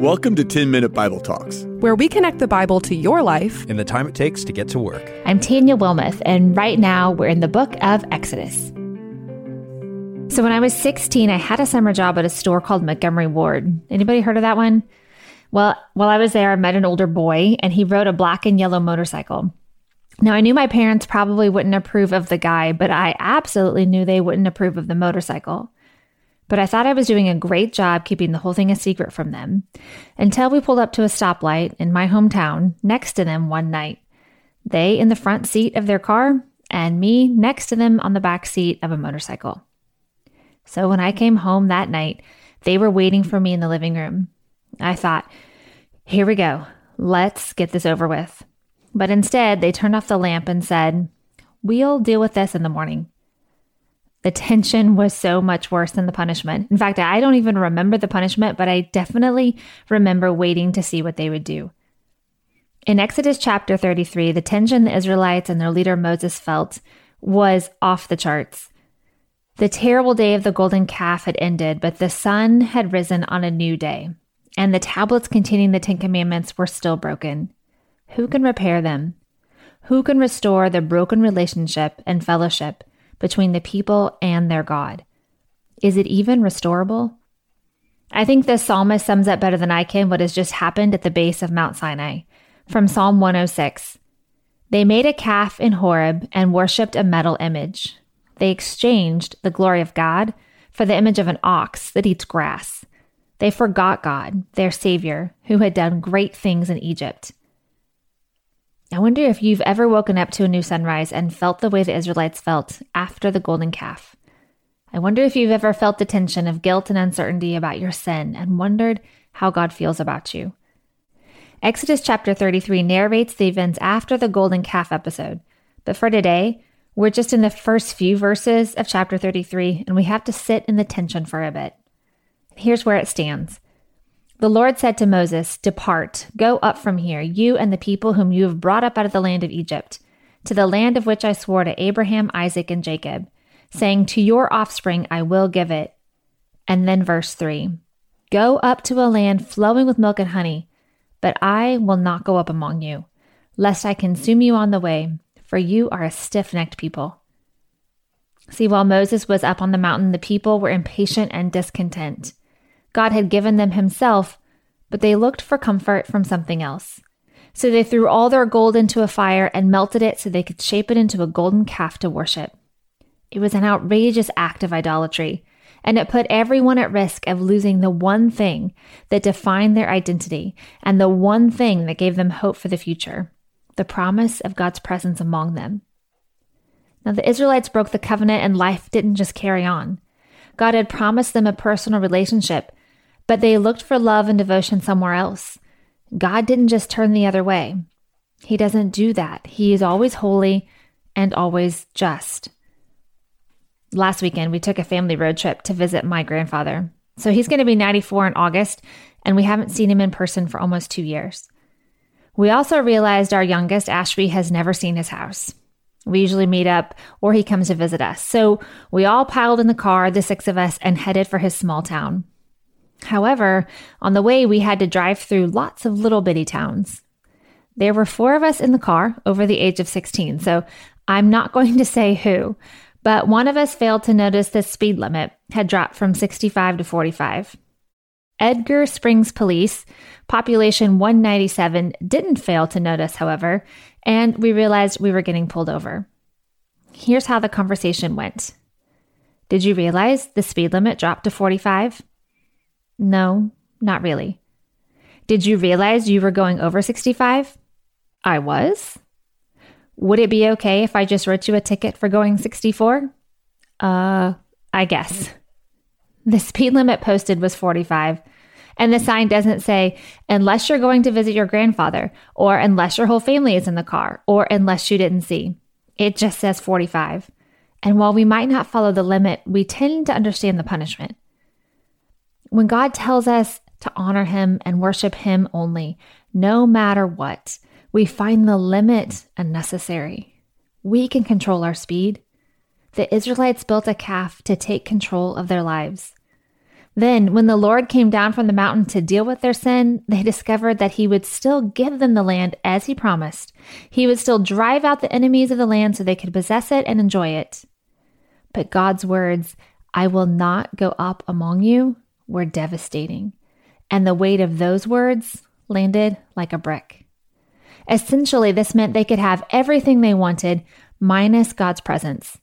Welcome to 10 Minute Bible Talks, where we connect the Bible to your life in the time it takes to get to work. I'm Tanya Wilmoth, and right now we're in the book of Exodus. So when I was 16, I had a summer job at a store called Montgomery Ward. Anybody heard of that one? Well, while I was there, I met an older boy, and he rode a black and yellow motorcycle. Now, I knew my parents probably wouldn't approve of the guy, but I absolutely knew they wouldn't approve of the motorcycle but I thought I was doing a great job keeping the whole thing a secret from them until we pulled up to a stoplight in my hometown next to them one night. They in the front seat of their car, and me next to them on the back seat of a motorcycle. So when I came home that night, they were waiting for me in the living room. I thought, here we go. Let's get this over with. But instead, they turned off the lamp and said, We'll deal with this in the morning. The tension was so much worse than the punishment. In fact, I don't even remember the punishment, but I definitely remember waiting to see what they would do. In Exodus chapter 33, the tension the Israelites and their leader Moses felt was off the charts. The terrible day of the golden calf had ended, but the sun had risen on a new day, and the tablets containing the Ten Commandments were still broken. Who can repair them? Who can restore the broken relationship and fellowship between the people and their God. Is it even restorable? I think the psalmist sums up better than I can what has just happened at the base of Mount Sinai. From Psalm 106 They made a calf in Horeb and worshipped a metal image. They exchanged the glory of God for the image of an ox that eats grass. They forgot God, their Savior, who had done great things in Egypt. I wonder if you've ever woken up to a new sunrise and felt the way the Israelites felt after the golden calf. I wonder if you've ever felt the tension of guilt and uncertainty about your sin and wondered how God feels about you. Exodus chapter 33 narrates the events after the golden calf episode. But for today, we're just in the first few verses of chapter 33, and we have to sit in the tension for a bit. Here's where it stands. The Lord said to Moses, Depart, go up from here, you and the people whom you have brought up out of the land of Egypt, to the land of which I swore to Abraham, Isaac, and Jacob, saying, To your offspring I will give it. And then verse 3 Go up to a land flowing with milk and honey, but I will not go up among you, lest I consume you on the way, for you are a stiff necked people. See, while Moses was up on the mountain, the people were impatient and discontent. God had given them Himself, but they looked for comfort from something else. So they threw all their gold into a fire and melted it so they could shape it into a golden calf to worship. It was an outrageous act of idolatry, and it put everyone at risk of losing the one thing that defined their identity and the one thing that gave them hope for the future the promise of God's presence among them. Now, the Israelites broke the covenant, and life didn't just carry on. God had promised them a personal relationship but they looked for love and devotion somewhere else. God didn't just turn the other way. He doesn't do that. He is always holy and always just. Last weekend, we took a family road trip to visit my grandfather. So he's going to be 94 in August, and we haven't seen him in person for almost two years. We also realized our youngest, Ashby, has never seen his house. We usually meet up or he comes to visit us. So we all piled in the car, the six of us, and headed for his small town. However, on the way, we had to drive through lots of little bitty towns. There were four of us in the car over the age of 16, so I'm not going to say who, but one of us failed to notice the speed limit had dropped from 65 to 45. Edgar Springs Police, population 197, didn't fail to notice, however, and we realized we were getting pulled over. Here's how the conversation went Did you realize the speed limit dropped to 45? No, not really. Did you realize you were going over 65? I was. Would it be okay if I just wrote you a ticket for going 64? Uh, I guess. The speed limit posted was 45, and the sign doesn't say, unless you're going to visit your grandfather, or unless your whole family is in the car, or unless you didn't see. It just says 45. And while we might not follow the limit, we tend to understand the punishment. When God tells us to honor Him and worship Him only, no matter what, we find the limit unnecessary. We can control our speed. The Israelites built a calf to take control of their lives. Then, when the Lord came down from the mountain to deal with their sin, they discovered that He would still give them the land as He promised. He would still drive out the enemies of the land so they could possess it and enjoy it. But God's words, I will not go up among you, were devastating. And the weight of those words landed like a brick. Essentially, this meant they could have everything they wanted minus God's presence.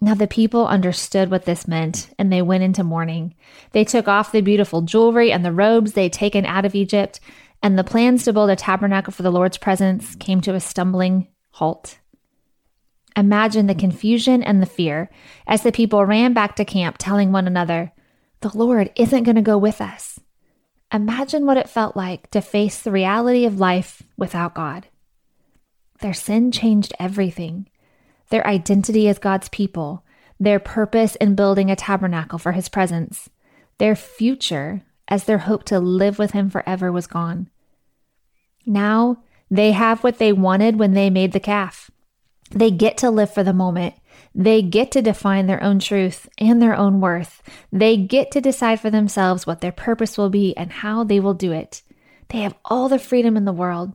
Now the people understood what this meant, and they went into mourning. They took off the beautiful jewelry and the robes they'd taken out of Egypt, and the plans to build a tabernacle for the Lord's presence came to a stumbling halt. Imagine the confusion and the fear as the people ran back to camp, telling one another, The Lord isn't going to go with us. Imagine what it felt like to face the reality of life without God. Their sin changed everything their identity as God's people, their purpose in building a tabernacle for his presence, their future as their hope to live with him forever was gone. Now they have what they wanted when they made the calf. They get to live for the moment. They get to define their own truth and their own worth. They get to decide for themselves what their purpose will be and how they will do it. They have all the freedom in the world.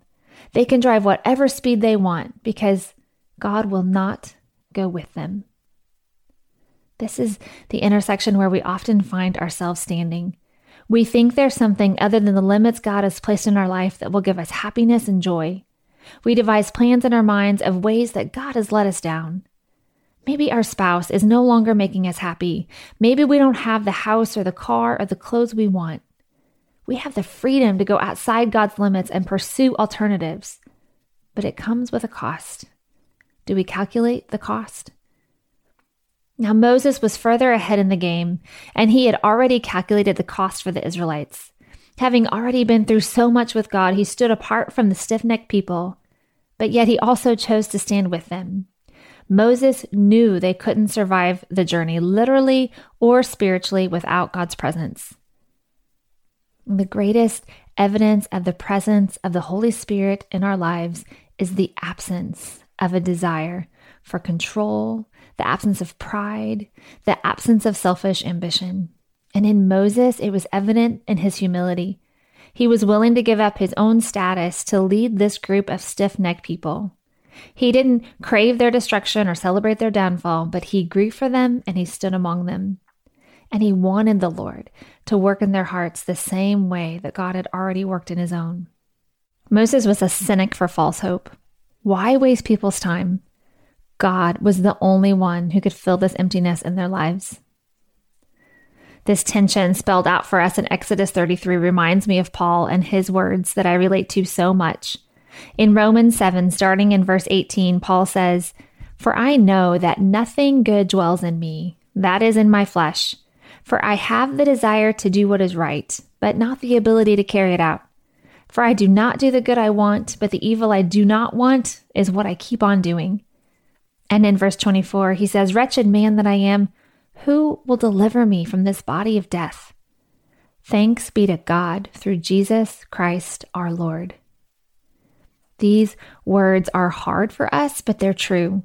They can drive whatever speed they want because God will not go with them. This is the intersection where we often find ourselves standing. We think there's something other than the limits God has placed in our life that will give us happiness and joy. We devise plans in our minds of ways that God has let us down. Maybe our spouse is no longer making us happy. Maybe we don't have the house or the car or the clothes we want. We have the freedom to go outside God's limits and pursue alternatives, but it comes with a cost. Do we calculate the cost? Now, Moses was further ahead in the game, and he had already calculated the cost for the Israelites. Having already been through so much with God, he stood apart from the stiff necked people, but yet he also chose to stand with them. Moses knew they couldn't survive the journey, literally or spiritually, without God's presence. The greatest evidence of the presence of the Holy Spirit in our lives is the absence of a desire for control, the absence of pride, the absence of selfish ambition. And in Moses, it was evident in his humility. He was willing to give up his own status to lead this group of stiff necked people. He didn't crave their destruction or celebrate their downfall, but he grieved for them and he stood among them. And he wanted the Lord to work in their hearts the same way that God had already worked in his own. Moses was a cynic for false hope. Why waste people's time? God was the only one who could fill this emptiness in their lives. This tension spelled out for us in Exodus 33 reminds me of Paul and his words that I relate to so much. In Romans 7, starting in verse 18, Paul says, For I know that nothing good dwells in me, that is in my flesh. For I have the desire to do what is right, but not the ability to carry it out. For I do not do the good I want, but the evil I do not want is what I keep on doing. And in verse 24, he says, Wretched man that I am, who will deliver me from this body of death? Thanks be to God through Jesus Christ our Lord. These words are hard for us, but they're true.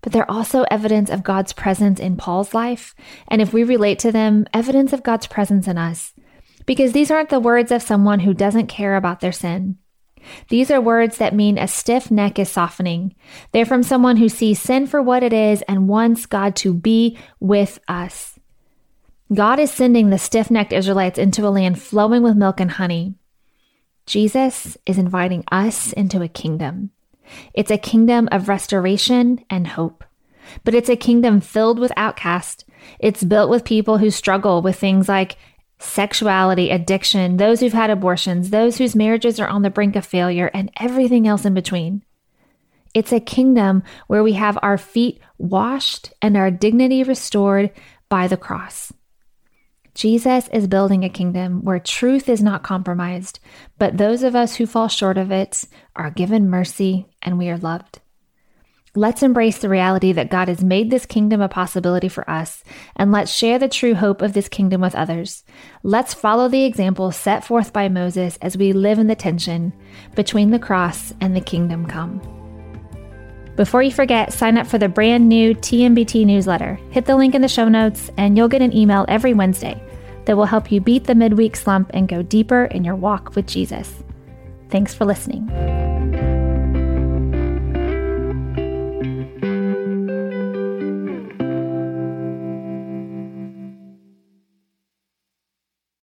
But they're also evidence of God's presence in Paul's life. And if we relate to them, evidence of God's presence in us because these aren't the words of someone who doesn't care about their sin. These are words that mean a stiff neck is softening. They're from someone who sees sin for what it is and wants God to be with us. God is sending the stiff necked Israelites into a land flowing with milk and honey. Jesus is inviting us into a kingdom. It's a kingdom of restoration and hope, but it's a kingdom filled with outcasts. It's built with people who struggle with things like sexuality, addiction, those who've had abortions, those whose marriages are on the brink of failure, and everything else in between. It's a kingdom where we have our feet washed and our dignity restored by the cross. Jesus is building a kingdom where truth is not compromised, but those of us who fall short of it are given mercy and we are loved. Let's embrace the reality that God has made this kingdom a possibility for us, and let's share the true hope of this kingdom with others. Let's follow the example set forth by Moses as we live in the tension between the cross and the kingdom come. Before you forget, sign up for the brand new TMBT newsletter. Hit the link in the show notes, and you'll get an email every Wednesday. that will help you beat the midweek slump and go deeper in your walk with Jesus. Thanks for listening.